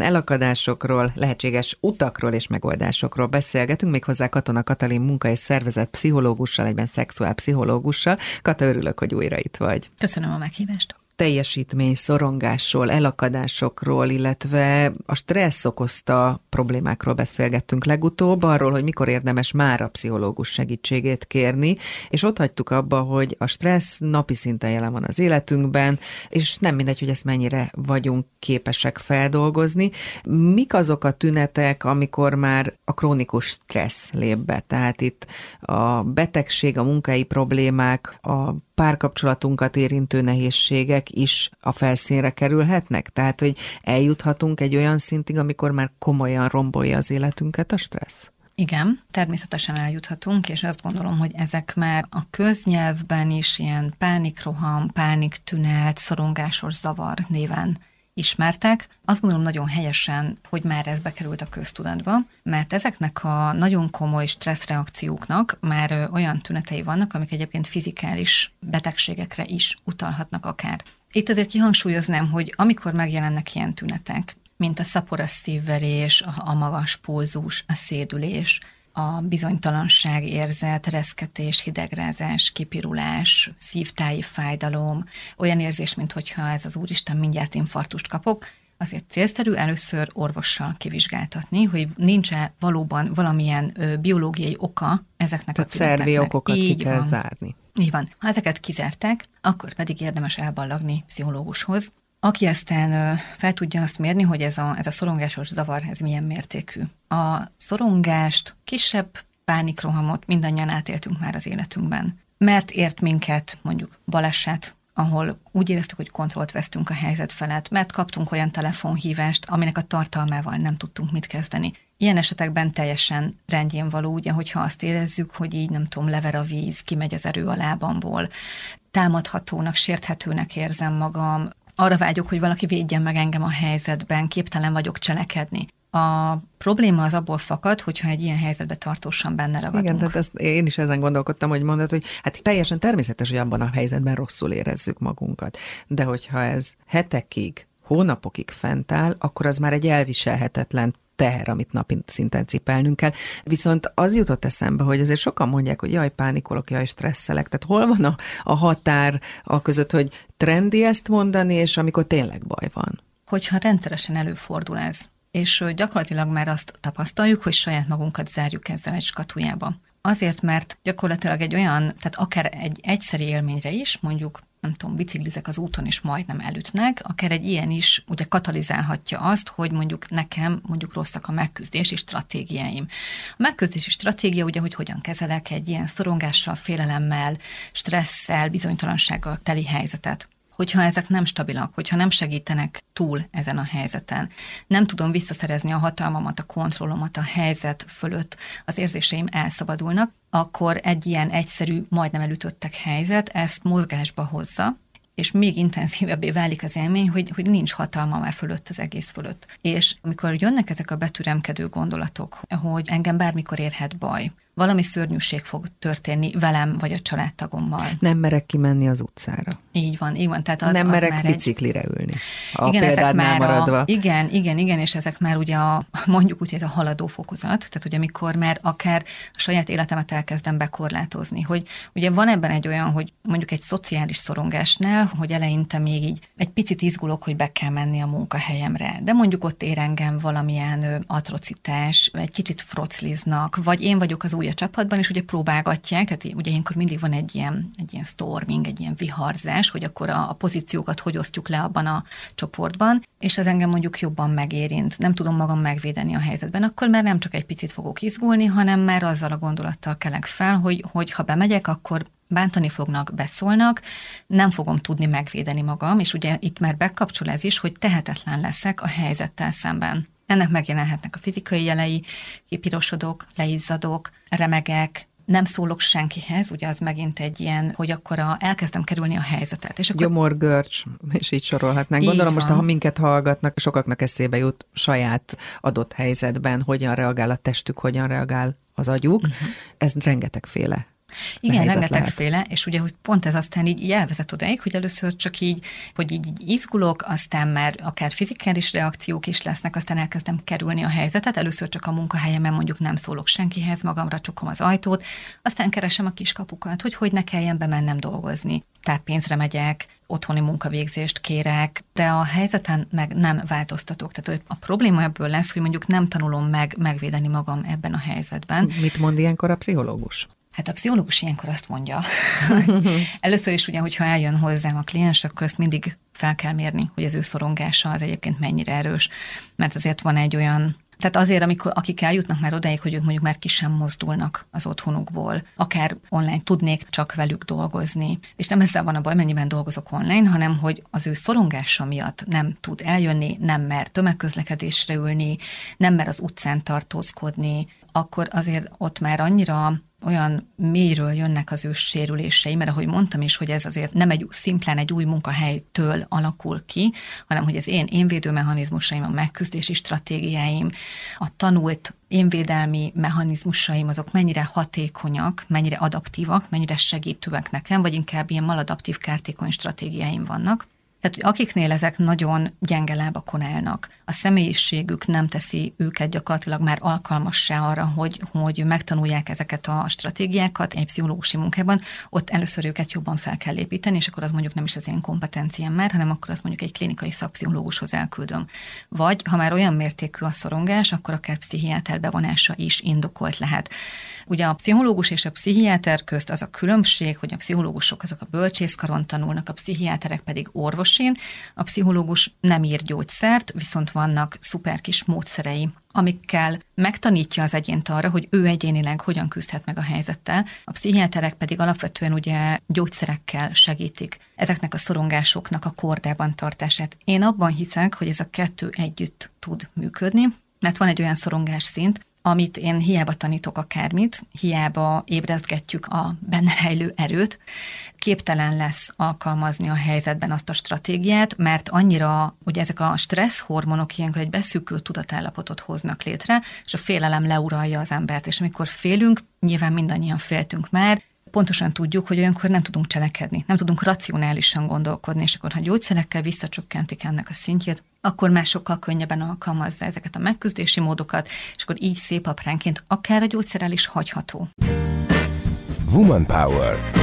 elakadásokról, lehetséges utakról és megoldásokról beszélgetünk, méghozzá Katona Katalin munka és szervezet pszichológussal, egyben szexuál pszichológussal. Kata, örülök, hogy újra itt vagy. Köszönöm a meghívást teljesítmény, szorongásról, elakadásokról, illetve a stressz okozta problémákról beszélgettünk legutóbb, arról, hogy mikor érdemes már a pszichológus segítségét kérni, és ott hagytuk abba, hogy a stressz napi szinten jelen van az életünkben, és nem mindegy, hogy ezt mennyire vagyunk képesek feldolgozni. Mik azok a tünetek, amikor már a krónikus stressz lép be? Tehát itt a betegség, a munkai problémák, a párkapcsolatunkat érintő nehézségek is a felszínre kerülhetnek? Tehát, hogy eljuthatunk egy olyan szintig, amikor már komolyan rombolja az életünket a stressz? Igen, természetesen eljuthatunk, és azt gondolom, hogy ezek már a köznyelvben is ilyen pánikroham, pániktünet, szorongásos zavar néven ismertek. Azt gondolom nagyon helyesen, hogy már ez bekerült a köztudatba, mert ezeknek a nagyon komoly stresszreakcióknak már olyan tünetei vannak, amik egyébként fizikális betegségekre is utalhatnak akár. Itt azért kihangsúlyoznám, hogy amikor megjelennek ilyen tünetek, mint a szaporas szívverés, a magas pulzus, a szédülés, a bizonytalanság érzet, reszketés, hidegrázás, kipirulás, szívtáji fájdalom, olyan érzés, mint hogyha ez az úristen mindjárt infartust kapok, azért célszerű először orvossal kivizsgáltatni, hogy nincs-e valóban valamilyen biológiai oka ezeknek Tehát a tüneteknek. szervi okokat Így ki kell van. zárni. Így van. Ha ezeket kizárták, akkor pedig érdemes elballagni pszichológushoz, aki aztán fel tudja azt mérni, hogy ez a, ez a szorongásos zavar, ez milyen mértékű. A szorongást, kisebb pánikrohamot mindannyian átéltünk már az életünkben. Mert ért minket mondjuk baleset, ahol úgy éreztük, hogy kontrollt vesztünk a helyzet felett, mert kaptunk olyan telefonhívást, aminek a tartalmával nem tudtunk mit kezdeni. Ilyen esetekben teljesen rendjén való, ugye, hogyha azt érezzük, hogy így nem tudom, lever a víz, kimegy az erő a lábamból, támadhatónak, sérthetőnek érzem magam, arra vágyok, hogy valaki védjen meg engem a helyzetben, képtelen vagyok cselekedni. A probléma az abból fakad, hogyha egy ilyen helyzetbe tartósan benne ragadunk. Igen, tehát ezt én is ezen gondolkodtam, hogy mondod, hogy hát teljesen természetes, hogy abban a helyzetben rosszul érezzük magunkat. De hogyha ez hetekig, hónapokig fent áll, akkor az már egy elviselhetetlen teher, amit napi szinten cipelnünk kell. Viszont az jutott eszembe, hogy azért sokan mondják, hogy jaj, pánikolok, jaj, stresszelek. Tehát hol van a, a határ a között, hogy trendi ezt mondani, és amikor tényleg baj van? Hogyha rendszeresen előfordul ez, és gyakorlatilag már azt tapasztaljuk, hogy saját magunkat zárjuk ezzel egy skatujába. Azért, mert gyakorlatilag egy olyan, tehát akár egy egyszeri élményre is, mondjuk nem tudom, biciklizek az úton, és majdnem elütnek, akár egy ilyen is ugye katalizálhatja azt, hogy mondjuk nekem mondjuk rosszak a megküzdési stratégiáim. A megküzdési stratégia ugye, hogy hogyan kezelek egy ilyen szorongással, félelemmel, stresszel, bizonytalansággal teli helyzetet hogyha ezek nem stabilak, hogyha nem segítenek túl ezen a helyzeten, nem tudom visszaszerezni a hatalmamat, a kontrollomat a helyzet fölött, az érzéseim elszabadulnak, akkor egy ilyen egyszerű, majdnem elütöttek helyzet ezt mozgásba hozza, és még intenzívebbé válik az élmény, hogy, hogy nincs hatalma már fölött az egész fölött. És amikor jönnek ezek a betüremkedő gondolatok, hogy engem bármikor érhet baj, valami szörnyűség fog történni velem vagy a családtagommal. Nem merek kimenni az utcára. Így van, így van. Tehát az, nem az merek már biciklire egy... ülni. A igen, ezek már maradva. A, igen, igen, igen, és ezek már ugye a, mondjuk úgy, ez a haladó fokozat, tehát ugye amikor már akár a saját életemet elkezdem bekorlátozni, hogy ugye van ebben egy olyan, hogy mondjuk egy szociális szorongásnál, hogy eleinte még így egy picit izgulok, hogy be kell menni a munkahelyemre, de mondjuk ott ér engem valamilyen atrocitás, egy kicsit frocliznak, vagy én vagyok az új a csapatban, és ugye próbálgatják, tehát ugye ilyenkor mindig van egy ilyen, egy ilyen storming, egy ilyen viharzás, hogy akkor a, a pozíciókat hogy osztjuk le abban a csoportban, és ez engem mondjuk jobban megérint, nem tudom magam megvédeni a helyzetben, akkor már nem csak egy picit fogok izgulni, hanem már azzal a gondolattal kelek fel, hogy, hogy ha bemegyek, akkor bántani fognak, beszólnak, nem fogom tudni megvédeni magam, és ugye itt már bekapcsol ez is, hogy tehetetlen leszek a helyzettel szemben. Ennek megjelenhetnek a fizikai jelei, kipirosodok, leizzadok, remegek, nem szólok senkihez, ugye az megint egy ilyen, hogy akkor a, elkezdem kerülni a helyzetet. És akkor... Gyomorgörcs, és így sorolhatnánk. Gondolom most, ha minket hallgatnak, sokaknak eszébe jut saját adott helyzetben, hogyan reagál a testük, hogyan reagál az agyuk. Uh-huh. Ez rengetegféle igen, rengetegféle, és ugye, hogy pont ez aztán így, így elvezet odáig, hogy először csak így, hogy így, így izgulok, aztán már akár fizikális reakciók is lesznek, aztán elkezdem kerülni a helyzetet, először csak a munkahelyemen mondjuk nem szólok senkihez, magamra csukom az ajtót, aztán keresem a kiskapukat, hogy hogy ne kelljen bemennem dolgozni. Táppénzre megyek, otthoni munkavégzést kérek, de a helyzeten meg nem változtatok. Tehát a probléma ebből lesz, hogy mondjuk nem tanulom meg megvédeni magam ebben a helyzetben. Mit mond ilyenkor a pszichológus? Hát a pszichológus ilyenkor azt mondja, először is ugye, hogyha eljön hozzám a kliens, akkor azt mindig fel kell mérni, hogy az ő szorongása az egyébként mennyire erős. Mert azért van egy olyan tehát azért, amikor, akik eljutnak már odáig, hogy ők mondjuk már ki sem mozdulnak az otthonukból, akár online tudnék csak velük dolgozni. És nem ezzel van a baj, mennyiben dolgozok online, hanem hogy az ő szorongása miatt nem tud eljönni, nem mer tömegközlekedésre ülni, nem mer az utcán tartózkodni, akkor azért ott már annyira olyan mélyről jönnek az ő sérülései, mert ahogy mondtam is, hogy ez azért nem egy szimplán egy új munkahelytől alakul ki, hanem hogy az én én védőmechanizmusaim, a megküzdési stratégiáim, a tanult énvédelmi mechanizmusaim azok mennyire hatékonyak, mennyire adaptívak, mennyire segítőek nekem, vagy inkább ilyen maladaptív kártékony stratégiáim vannak. Tehát, hogy akiknél ezek nagyon gyenge lábakon állnak, a személyiségük nem teszi őket gyakorlatilag már alkalmassá arra, hogy, hogy megtanulják ezeket a stratégiákat egy pszichológusi munkában, ott először őket jobban fel kell építeni, és akkor az mondjuk nem is az én kompetenciám már, hanem akkor azt mondjuk egy klinikai szakpszichológushoz elküldöm. Vagy ha már olyan mértékű a szorongás, akkor akár pszichiáter bevonása is indokolt lehet. Ugye a pszichológus és a pszichiáter közt az a különbség, hogy a pszichológusok azok a bölcsészkaron tanulnak, a pszichiáterek pedig orvosin. A pszichológus nem ír gyógyszert, viszont vannak szuper kis módszerei, amikkel megtanítja az egyént arra, hogy ő egyénileg hogyan küzdhet meg a helyzettel. A pszichiáterek pedig alapvetően ugye gyógyszerekkel segítik ezeknek a szorongásoknak a kordában tartását. Én abban hiszek, hogy ez a kettő együtt tud működni, mert van egy olyan szorongás szint, amit én hiába tanítok akármit, hiába ébrezgetjük a benne rejlő erőt, képtelen lesz alkalmazni a helyzetben azt a stratégiát, mert annyira, ugye ezek a stressz hormonok ilyenkor egy beszűkült tudatállapotot hoznak létre, és a félelem leuralja az embert, és amikor félünk, nyilván mindannyian féltünk már, pontosan tudjuk, hogy olyankor nem tudunk cselekedni, nem tudunk racionálisan gondolkodni, és akkor ha gyógyszerekkel visszacsökkentik ennek a szintjét, akkor már sokkal könnyebben alkalmazza ezeket a megküzdési módokat, és akkor így szép apránként akár a gyógyszerrel is hagyható. Woman Power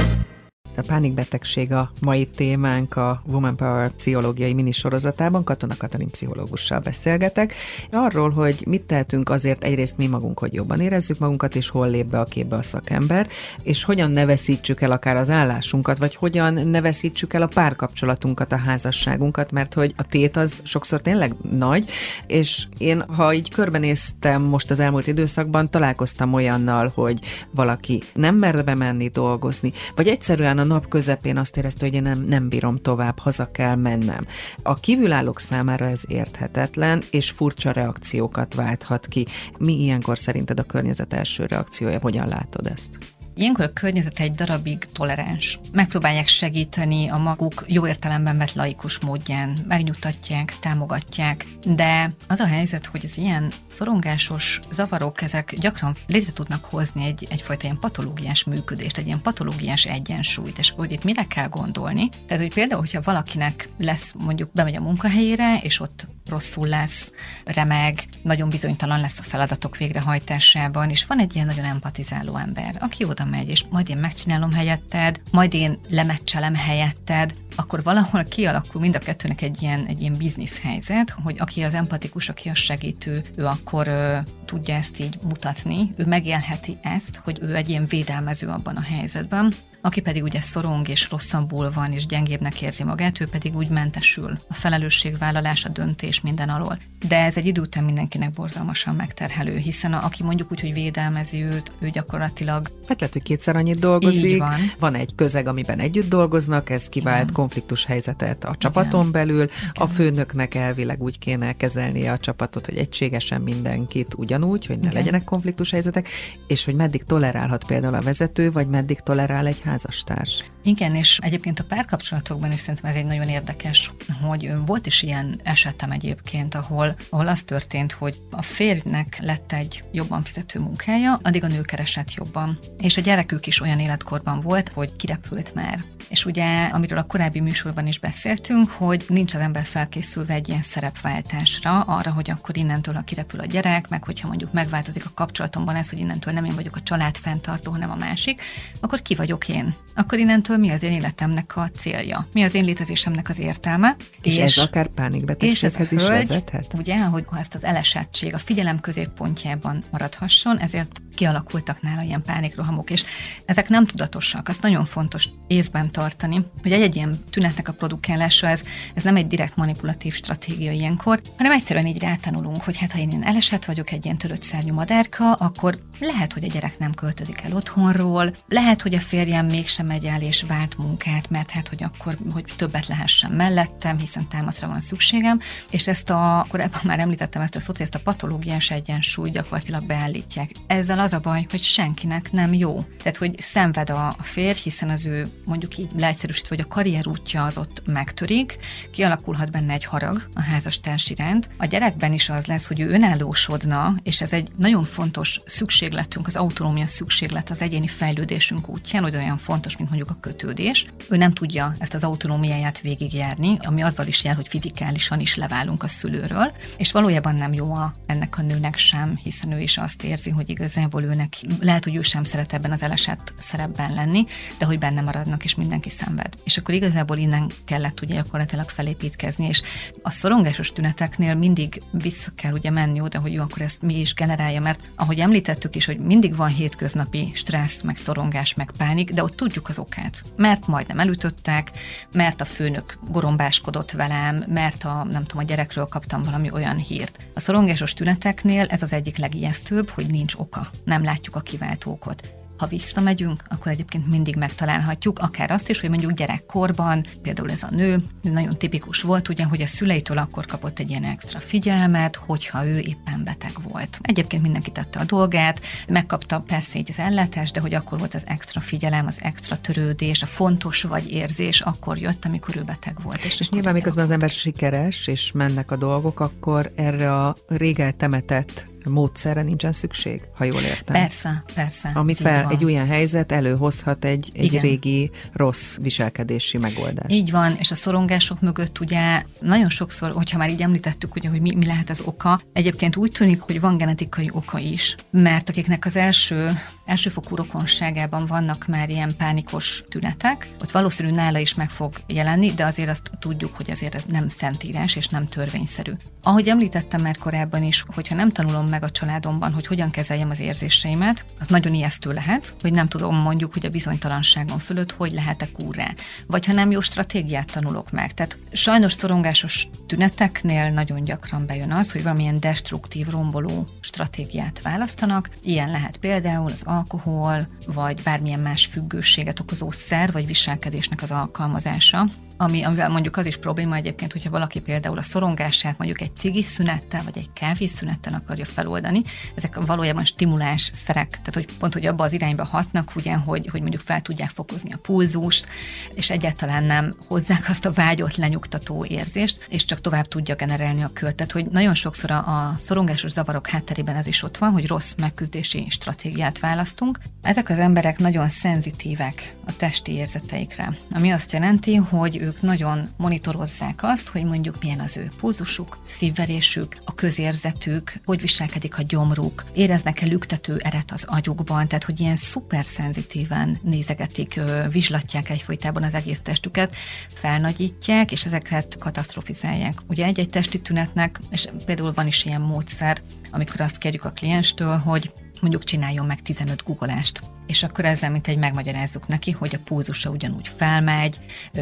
a pánikbetegség a mai témánk a Woman Power pszichológiai minisorozatában. Katona Katalin pszichológussal beszélgetek. Arról, hogy mit tehetünk azért egyrészt mi magunk, hogy jobban érezzük magunkat, és hol lép be a képbe a szakember, és hogyan ne veszítsük el akár az állásunkat, vagy hogyan ne veszítsük el a párkapcsolatunkat, a házasságunkat, mert hogy a tét az sokszor tényleg nagy, és én, ha így körbenéztem most az elmúlt időszakban, találkoztam olyannal, hogy valaki nem mer bemenni dolgozni, vagy egyszerűen a nap közepén azt érezte, hogy én nem, nem bírom tovább, haza kell mennem. A kívülállók számára ez érthetetlen, és furcsa reakciókat válthat ki. Mi ilyenkor szerinted a környezet első reakciója? Hogyan látod ezt? Ilyenkor a környezet egy darabig toleráns. Megpróbálják segíteni a maguk jó értelemben vett laikus módján, megnyugtatják, támogatják, de az a helyzet, hogy az ilyen szorongásos zavarok, ezek gyakran létre tudnak hozni egy, egyfajta ilyen patológiás működést, egy ilyen patológiás egyensúlyt, és hogy itt mire kell gondolni. Tehát, hogy például, hogyha valakinek lesz, mondjuk bemegy a munkahelyére, és ott rosszul lesz, remeg, nagyon bizonytalan lesz a feladatok végrehajtásában, és van egy ilyen nagyon empatizáló ember, aki oda megy, és majd én megcsinálom helyetted, majd én lemeccselem helyetted, akkor valahol kialakul mind a kettőnek egy ilyen, egy ilyen biznisz helyzet, hogy aki az empatikus, aki a segítő, ő akkor ö, tudja ezt így mutatni, ő megélheti ezt, hogy ő egy ilyen védelmező abban a helyzetben, Aki pedig ugye szorong és rosszabbul van, és gyengébbnek érzi magát, ő pedig úgy mentesül. A felelősségvállalás, a döntés minden alól. De ez egy idő után mindenkinek borzalmasan megterhelő, hiszen a, aki mondjuk úgy, hogy védelmezi őt, ő gyakorlatilag. Hát lehet, hogy kétszer annyit dolgozik. van. van egy közeg, amiben együtt dolgoznak, ez kivált Igen. konfliktus helyzetet a csapaton Igen. belül. Igen. A főnöknek elvileg úgy kéne kezelnie a csapatot, hogy egységesen mindenkit ugyanúgy, hogy ne Igen. legyenek konfliktus helyzetek, és hogy meddig tolerálhat például a vezető, vagy meddig tolerál egy házastárs. Igen, és egyébként a párkapcsolatokban is szerintem ez egy nagyon érdekes, hogy volt is ilyen esetem egyébként, ahol, ahol az történt, hogy a férjnek lett egy jobban fizető munkája, addig a nő keresett jobban. És a gyerekük is olyan életkorban volt, hogy kirepült már. És ugye, amiről a korábbi műsorban is beszéltünk, hogy nincs az ember felkészülve egy ilyen szerepváltásra, arra, hogy akkor innentől, a kirepül a gyerek, meg hogyha mondjuk megváltozik a kapcsolatomban ez, hogy innentől nem én vagyok a család fenntartó, hanem a másik, akkor ki vagyok én? Akkor innentől mi az én életemnek a célja? Mi az én létezésemnek az értelme? És, és ez akár pánikbetegséghez is vezethet? Ugye, hogy ha ezt az elesettség a figyelem középpontjában maradhasson, ezért kialakultak nála ilyen pánikrohamok, és ezek nem tudatosak. Azt nagyon fontos észben tartani, hogy egy-egy ilyen tünetnek a produkálása, ez, ez nem egy direkt manipulatív stratégia ilyenkor, hanem egyszerűen így rátanulunk, hogy hát ha én elesett vagyok egy ilyen törött szárnyú madárka, akkor lehet, hogy a gyerek nem költözik el otthonról, lehet, hogy a férjem mégsem megy el és vált munkát, mert hát, hogy akkor, hogy többet lehessen mellettem, hiszen támaszra van szükségem, és ezt a, korábban már említettem ezt a szót, hogy ezt a patológiás egyensúly gyakorlatilag beállítják. Ezzel az a baj, hogy senkinek nem jó. Tehát, hogy szenved a férj, hiszen az ő mondjuk így leegyszerűsítve, hogy a karrierútja az ott megtörik, kialakulhat benne egy harag a házastárs iránt. A gyerekben is az lesz, hogy ő önállósodna, és ez egy nagyon fontos szükségletünk, az autonómia szükséglet az egyéni fejlődésünk útján, hogy olyan fontos, mint mondjuk a kötődés. Ő nem tudja ezt az autonómiáját végigjárni, ami azzal is jár, hogy fizikálisan is leválunk a szülőről, és valójában nem jó a, ennek a nőnek sem, hiszen ő is azt érzi, hogy igazából őnek, lehet, hogy ő sem szeret ebben az elesett szerepben lenni, de hogy benne maradnak, és mindenki szenved. És akkor igazából innen kellett ugye gyakorlatilag felépítkezni, és a szorongásos tüneteknél mindig vissza kell ugye menni oda, hogy jó, akkor ezt mi is generálja, mert ahogy említettük is, hogy mindig van hétköznapi stressz, meg szorongás, meg pánik, de ott tudjuk az okát. Mert majdnem elütöttek, mert a főnök gorombáskodott velem, mert a, nem tudom, a gyerekről kaptam valami olyan hírt. A szorongásos tüneteknél ez az egyik legijesztőbb, hogy nincs oka. Nem látjuk a kiváltókot. Ha visszamegyünk, akkor egyébként mindig megtalálhatjuk, akár azt is, hogy mondjuk gyerekkorban, például ez a nő, nagyon tipikus volt ugye, hogy a szüleitől akkor kapott egy ilyen extra figyelmet, hogyha ő éppen beteg volt. Egyébként mindenki tette a dolgát, megkapta persze így az ellátást, de hogy akkor volt az extra figyelem, az extra törődés, a fontos vagy érzés, akkor jött, amikor ő beteg volt. És, és nyilván miközben az ember sikeres, és mennek a dolgok, akkor erre a rég temetett módszerre nincsen szükség, ha jól értem. Persze, persze. Ami fel, egy olyan helyzet előhozhat egy, egy régi rossz viselkedési megoldást. Így van, és a szorongások mögött ugye nagyon sokszor, hogyha már így említettük, ugye, hogy mi, mi lehet az oka, egyébként úgy tűnik, hogy van genetikai oka is, mert akiknek az első elsőfokú rokonságában vannak már ilyen pánikos tünetek, ott valószínű nála is meg fog jelenni, de azért azt tudjuk, hogy azért ez nem szentírás és nem törvényszerű. Ahogy említettem már korábban is, hogyha nem tanulom meg a családomban, hogy hogyan kezeljem az érzéseimet, az nagyon ijesztő lehet, hogy nem tudom mondjuk, hogy a bizonytalanságon fölött hogy lehetek úrrá. Vagy ha nem jó stratégiát tanulok meg. Tehát sajnos szorongásos tüneteknél nagyon gyakran bejön az, hogy valamilyen destruktív, romboló stratégiát választanak. Ilyen lehet például az alkohol, vagy bármilyen más függőséget okozó szer, vagy viselkedésnek az alkalmazása ami, amivel mondjuk az is probléma egyébként, hogyha valaki például a szorongását mondjuk egy cigi szünettel, vagy egy kávészünettel akarja feloldani, ezek valójában stimuláns szerek, tehát hogy pont, hogy abba az irányba hatnak, ugye, hogy, hogy mondjuk fel tudják fokozni a pulzust, és egyáltalán nem hozzák azt a vágyott, lenyugtató érzést, és csak tovább tudja generálni a költet, hogy nagyon sokszor a, a szorongásos zavarok hátterében ez is ott van, hogy rossz megküzdési stratégiát választunk. Ezek az emberek nagyon szenzitívek a testi érzeteikre, ami azt jelenti, hogy ők nagyon monitorozzák azt, hogy mondjuk milyen az ő pulzusuk, szívverésük, a közérzetük, hogy viselkedik a gyomruk, éreznek-e lüktető eret az agyukban, tehát hogy ilyen szuper szenzitíven nézegetik, vizslatják egyfolytában az egész testüket, felnagyítják, és ezeket katasztrofizálják. Ugye egy-egy testi tünetnek, és például van is ilyen módszer, amikor azt kérjük a klienstől, hogy mondjuk csináljon meg 15 googolást. És akkor ezzel, mint egy megmagyarázzuk neki, hogy a pulzusa ugyanúgy felmegy,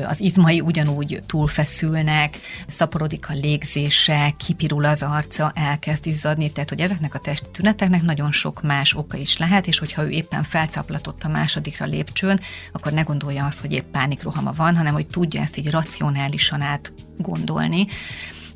az izmai ugyanúgy túlfeszülnek, szaporodik a légzése, kipirul az arca, elkezd izzadni, tehát hogy ezeknek a testi tüneteknek nagyon sok más oka is lehet, és hogyha ő éppen felcaplatott a másodikra lépcsőn, akkor ne gondolja azt, hogy épp pánikrohama van, hanem hogy tudja ezt így racionálisan át gondolni,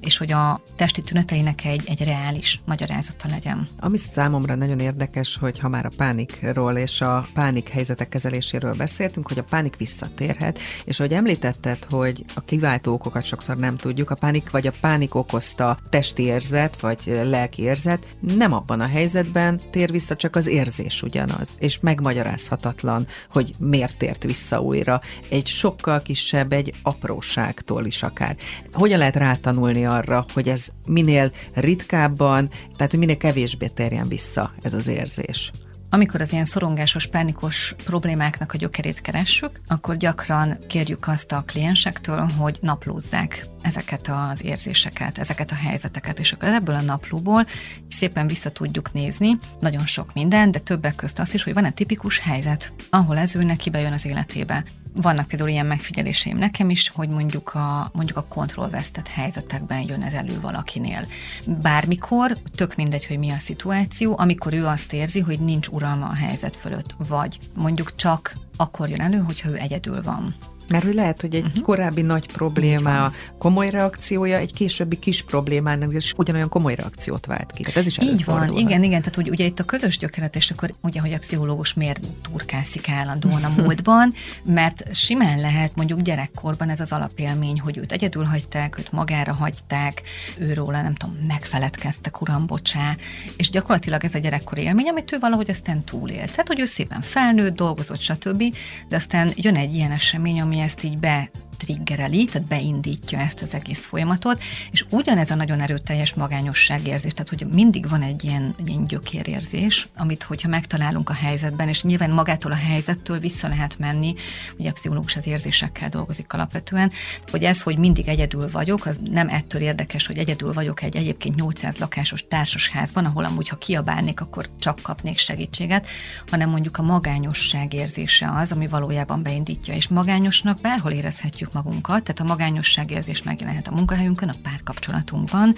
és hogy a testi tüneteinek egy, egy reális magyarázata legyen. Ami számomra nagyon érdekes, hogy ha már a pánikról és a pánik helyzetek kezeléséről beszéltünk, hogy a pánik visszatérhet, és hogy említetted, hogy a kiváltó okokat sokszor nem tudjuk, a pánik vagy a pánik okozta testi érzet, vagy lelki érzet nem abban a helyzetben tér vissza, csak az érzés ugyanaz, és megmagyarázhatatlan, hogy miért tért vissza újra. Egy sokkal kisebb, egy apróságtól is akár. Hogyan lehet rátanulni arra, hogy ez minél ritkábban, tehát hogy minél kevésbé terjen vissza ez az érzés. Amikor az ilyen szorongásos, pánikos problémáknak a gyökerét keressük, akkor gyakran kérjük azt a kliensektől, hogy naplózzák ezeket az érzéseket, ezeket a helyzeteket, és akkor ebből a naplóból szépen vissza tudjuk nézni nagyon sok minden, de többek közt azt is, hogy van egy tipikus helyzet, ahol ez ő neki bejön az életébe. Vannak például ilyen megfigyeléseim nekem is, hogy mondjuk a, mondjuk a kontrollvesztett helyzetekben jön ez elő valakinél. Bármikor, tök mindegy, hogy mi a szituáció, amikor ő azt érzi, hogy nincs uralma a helyzet fölött, vagy mondjuk csak akkor jön elő, hogyha ő egyedül van. Mert hogy lehet, hogy egy uh-huh. korábbi nagy probléma komoly reakciója, egy későbbi kis problémának is ugyanolyan komoly reakciót vált ki. Tehát ez is Így van, igen, igen. Tehát hogy ugye itt a közös gyökeret, és akkor ugye, hogy a pszichológus miért turkászik állandóan a múltban, mert simán lehet mondjuk gyerekkorban ez az alapélmény, hogy őt egyedül hagyták, őt magára hagyták, őróla nem tudom, megfeledkeztek, uram, bocsá, és gyakorlatilag ez a gyerekkori élmény, amit ő valahogy aztán túlélt. Tehát, hogy ő szépen felnőtt, dolgozott, stb., de aztán jön egy ilyen esemény, ami ezt így be triggereli, tehát beindítja ezt az egész folyamatot, és ugyanez a nagyon erőteljes magányosságérzés, tehát hogy mindig van egy ilyen, ilyen gyökérérzés, amit hogyha megtalálunk a helyzetben, és nyilván magától a helyzettől vissza lehet menni, ugye a pszichológus az érzésekkel dolgozik alapvetően, hogy ez, hogy mindig egyedül vagyok, az nem ettől érdekes, hogy egyedül vagyok egy egyébként 800 lakásos társasházban, ahol amúgy, ha kiabálnék, akkor csak kapnék segítséget, hanem mondjuk a magányosság érzése az, ami valójában beindítja, és magányosnak bárhol érezhetjük érezzük magunkat, tehát a magányosság érzés megjelenhet a munkahelyünkön, a párkapcsolatunkban,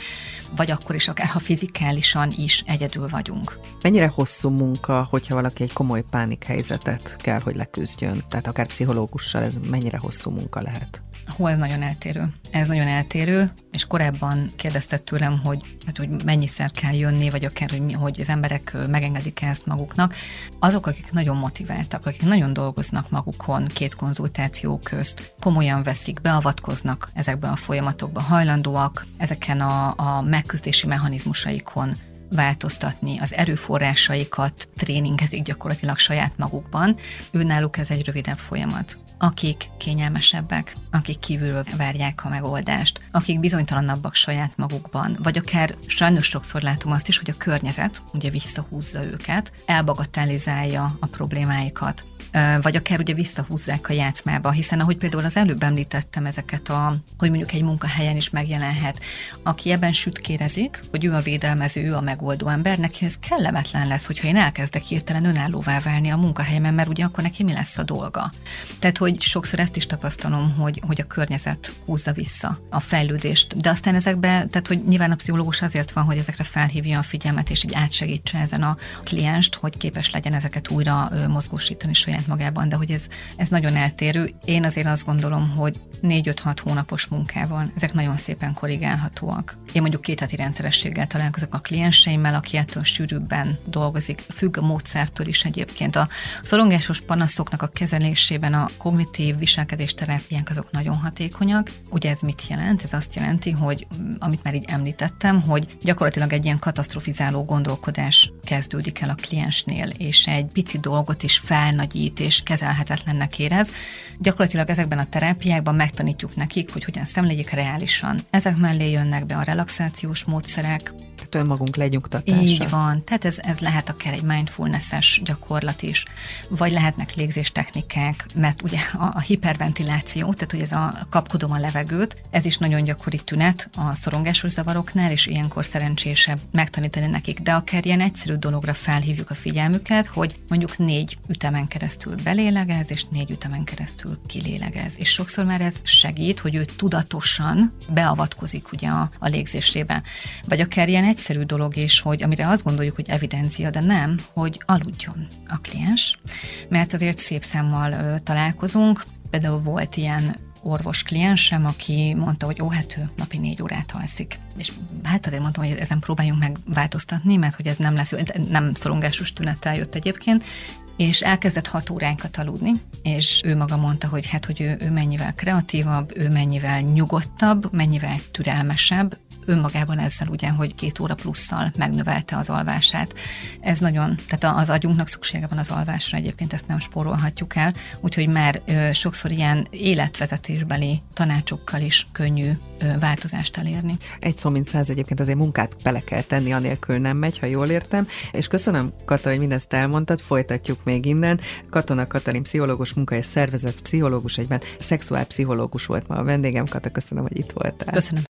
vagy akkor is akár ha fizikálisan is egyedül vagyunk. Mennyire hosszú munka, hogyha valaki egy komoly pánikhelyzetet kell, hogy leküzdjön? Tehát akár pszichológussal ez mennyire hosszú munka lehet? Hú, ez nagyon eltérő. Ez nagyon eltérő, és korábban kérdeztett tőlem, hogy, hát, hogy mennyiszer kell jönni, vagy akár, hogy, hogy az emberek megengedik -e ezt maguknak. Azok, akik nagyon motiváltak, akik nagyon dolgoznak magukon két konzultáció közt, komolyan veszik, beavatkoznak ezekben a folyamatokban, hajlandóak ezeken a, a megküzdési mechanizmusaikon változtatni, az erőforrásaikat tréningezik gyakorlatilag saját magukban. Ő náluk ez egy rövidebb folyamat akik kényelmesebbek, akik kívülről várják a megoldást, akik bizonytalanabbak saját magukban, vagy akár sajnos sokszor látom azt is, hogy a környezet ugye visszahúzza őket, elbagatelizálja a problémáikat, vagy akár ugye visszahúzzák a játszmába, hiszen ahogy például az előbb említettem ezeket a, hogy mondjuk egy munkahelyen is megjelenhet, aki ebben sütkérezik, hogy ő a védelmező, ő a megoldó ember, neki ez kellemetlen lesz, hogyha én elkezdek hirtelen önállóvá válni a munkahelyemen, mert ugye akkor neki mi lesz a dolga. Tehát, hogy sokszor ezt is tapasztalom, hogy, hogy a környezet húzza vissza a fejlődést. De aztán ezekbe, tehát, hogy nyilván a pszichológus azért van, hogy ezekre felhívja a figyelmet, és így átsegítse ezen a klienst, hogy képes legyen ezeket újra mozgósítani saját magában, de hogy ez, ez nagyon eltérő. Én azért azt gondolom, hogy 4-5-6 hónapos munkával ezek nagyon szépen korrigálhatóak. Én mondjuk két heti rendszerességgel találkozok a klienseimmel, aki ettől sűrűbben dolgozik, függ a módszertől is egyébként. A szorongásos panaszoknak a kezelésében a kognitív viselkedés terápiák azok nagyon hatékonyak. Ugye ez mit jelent? Ez azt jelenti, hogy amit már így említettem, hogy gyakorlatilag egy ilyen katasztrofizáló gondolkodás kezdődik el a kliensnél, és egy pici dolgot is felnagyít, és kezelhetetlennek érez. Gyakorlatilag ezekben a terápiákban megtanítjuk nekik, hogy hogyan szemléljék reálisan. Ezek mellé jönnek be a relaxációs módszerek, tehát önmagunk lenyugtatása. Így van, tehát ez, ez lehet akár egy mindfulness-es gyakorlat is, vagy lehetnek légzéstechnikák, mert ugye a hiperventiláció, tehát hogy ez a kapkodom a levegőt, ez is nagyon gyakori tünet a szorongásos zavaroknál, és ilyenkor szerencsésebb megtanítani nekik. De akár ilyen egyszerű dologra felhívjuk a figyelmüket, hogy mondjuk négy ütemen keresztül belélegez, és négy ütemen keresztül kilélegez. És sokszor már ez segít, hogy ő tudatosan beavatkozik ugye a, a légzésébe. Vagy akár ilyen egyszerű dolog is, hogy amire azt gondoljuk, hogy evidencia, de nem, hogy aludjon a kliens, mert azért szép számmal ö, találkozunk. Például volt ilyen orvos kliensem, aki mondta, hogy ó, hát ő napi négy órát alszik. És hát azért mondtam, hogy ezen próbáljunk meg változtatni, mert hogy ez nem lesz, nem szorongásos tünettel jött egyébként, és elkezdett hat óránkat aludni, és ő maga mondta, hogy hát, hogy ő, ő mennyivel kreatívabb, ő mennyivel nyugodtabb, mennyivel türelmesebb, önmagában ezzel ugye, hogy két óra plusszal megnövelte az alvását. Ez nagyon, tehát az agyunknak szüksége van az alvásra, egyébként ezt nem spórolhatjuk el, úgyhogy már ö, sokszor ilyen életvezetésbeli tanácsokkal is könnyű ö, változást elérni. Egy szó mint száz egyébként azért munkát bele kell tenni, anélkül nem megy, ha jól értem. És köszönöm, Kata, hogy mindezt elmondtad, folytatjuk még innen. Katona Katalin, pszichológus, munka és szervezet, pszichológus, egyben szexuálpszichológus volt ma a vendégem. Kata, köszönöm, hogy itt voltál. Köszönöm.